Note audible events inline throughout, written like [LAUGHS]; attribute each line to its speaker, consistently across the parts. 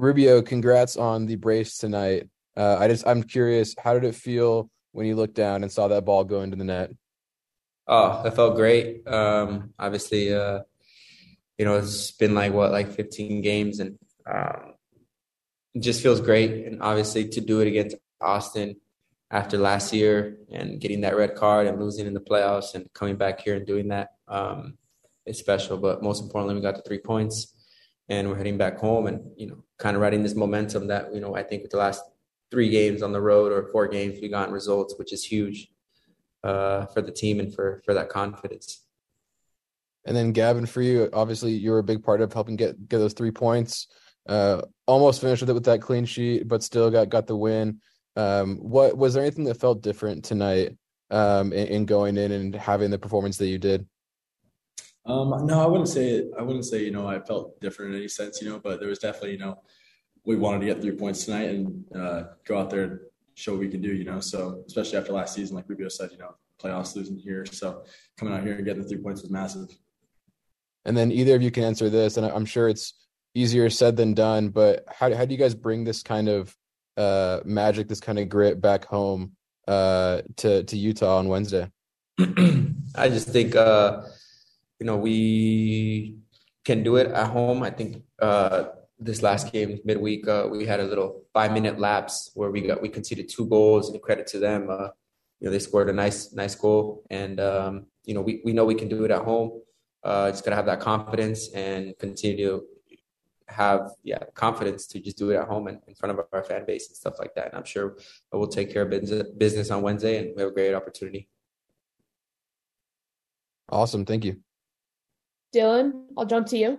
Speaker 1: Rubio, congrats on the brace tonight. Uh, I just I'm curious, how did it feel when you looked down and saw that ball go into the net?
Speaker 2: Oh, that felt great. Um, obviously, uh, you know, it's been like what, like 15 games, and um, it just feels great. And obviously, to do it against Austin after last year and getting that red card and losing in the playoffs and coming back here and doing that um, is special. But most importantly, we got the three points and we're heading back home and, you know, kind of riding this momentum that, you know, I think with the last three games on the road or four games, we got results, which is huge uh, for the team and for, for that confidence.
Speaker 1: And then Gavin, for you, obviously you were a big part of helping get, get those three points. Uh, almost finished with it with that clean sheet, but still got, got the win. Um, what was there anything that felt different tonight um, in, in, going in and having the performance that you did?
Speaker 3: Um, no, I wouldn't say I wouldn't say you know I felt different in any sense, you know, but there was definitely you know we wanted to get three points tonight and uh, go out there and show what we can do, you know. So especially after last season, like Rubio said, you know, playoffs losing here, so coming out here and getting the three points was massive.
Speaker 1: And then either of you can answer this, and I'm sure it's easier said than done, but how how do you guys bring this kind of uh, magic, this kind of grit back home uh, to to Utah on Wednesday? [CLEARS THROAT]
Speaker 2: I just think uh, you know we can do it at home. I think uh, this last game midweek uh, we had a little five minute lapse where we got we conceded two goals and credit to them. Uh, you know they scored a nice nice goal and um, you know we, we know we can do it at home. Uh, just gotta have that confidence and continue to have yeah confidence to just do it at home and in front of our fan base and stuff like that. And I'm sure we'll take care of business on Wednesday, and we have a great opportunity.
Speaker 1: Awesome, thank you,
Speaker 4: Dylan. I'll jump to you.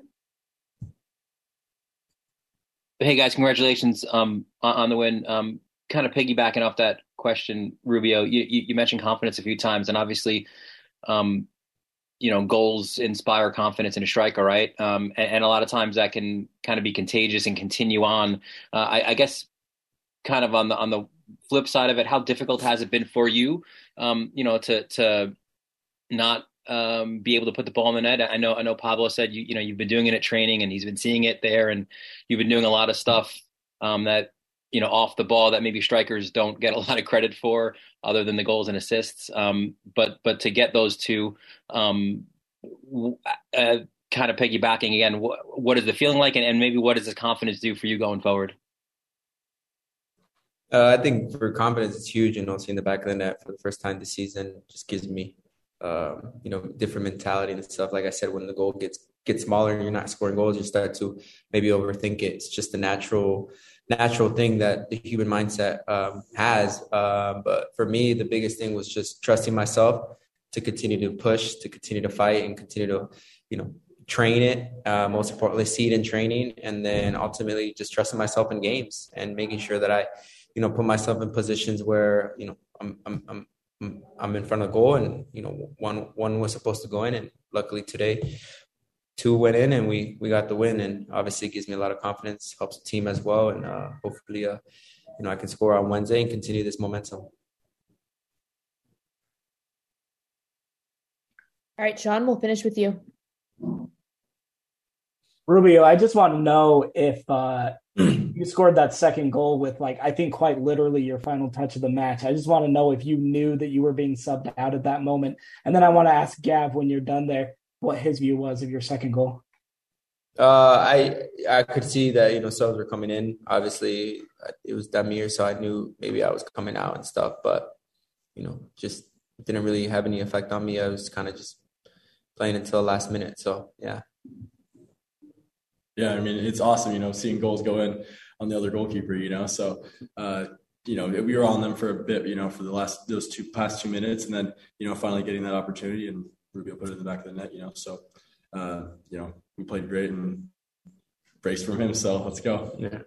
Speaker 5: Hey guys, congratulations um, on the win. Um, kind of piggybacking off that question, Rubio, you, you, mentioned confidence a few times, and obviously, um, you know goals inspire confidence in a striker right um, and, and, a lot of times that can kind of be contagious and continue on uh, I, I, guess kind of on the on the flip side of it how difficult has it been for you um, you know to to not um, be able to put the ball in the net i know i know pablo said you you know you've been doing it at training and he's been seeing it there and you've been doing a lot of stuff um, that you know off the ball that maybe strikers don't get a [LAUGHS] lot of credit for other than the goals and assists. Um, but but to get those two, um, uh, kind of piggybacking again, wh- what is the feeling like, and, and, maybe what does this confidence do for you going forward?
Speaker 2: Uh, I think for confidence, it's huge. You know, seeing the back of the net for the first time this season just gives me, um, you know, different mentality and stuff. Like I said, when the goal gets gets smaller and you're not scoring goals, you start to maybe overthink it. It's just a natural natural thing that the human mindset um, has. Um, but for me, the biggest thing was just trusting myself to continue to push, to continue to fight, and continue to, you know, train it. Uh, most importantly, see it in training, and then ultimately just trusting myself in games and making sure that I, you know, put myself in positions where you know I'm I'm I'm I'm in front of goal, and you know one one was supposed to go in, and luckily today two went in and we we got the win and obviously it gives me a lot of confidence helps the team as well and uh, hopefully uh, you know i can score on wednesday and continue this momentum. All
Speaker 4: right sean we'll finish with you.
Speaker 6: Rubio i just want to know if uh, you scored that second goal with like i think quite literally your final touch of the match i just want to know if you knew that you were being subbed out at that moment and then i want to ask gav when you're done there what his view was of your second goal.
Speaker 2: Uh, I I could see that you know subs were coming in. Obviously, it was Damir, so I knew maybe I was coming out and stuff. But you know, just didn't really have any effect on me. I was kind of just playing until the last minute. So yeah.
Speaker 3: Yeah, I mean it's awesome, you know, seeing goals go in on the other goalkeeper, you know. So uh, you know, we were on them for a bit, you know, for the last those two past two minutes, and then you know finally getting that opportunity and Rubio put it in the back of the net, you know. So, uh, you know, we played great and braced from him. So let's go.
Speaker 2: Yeah.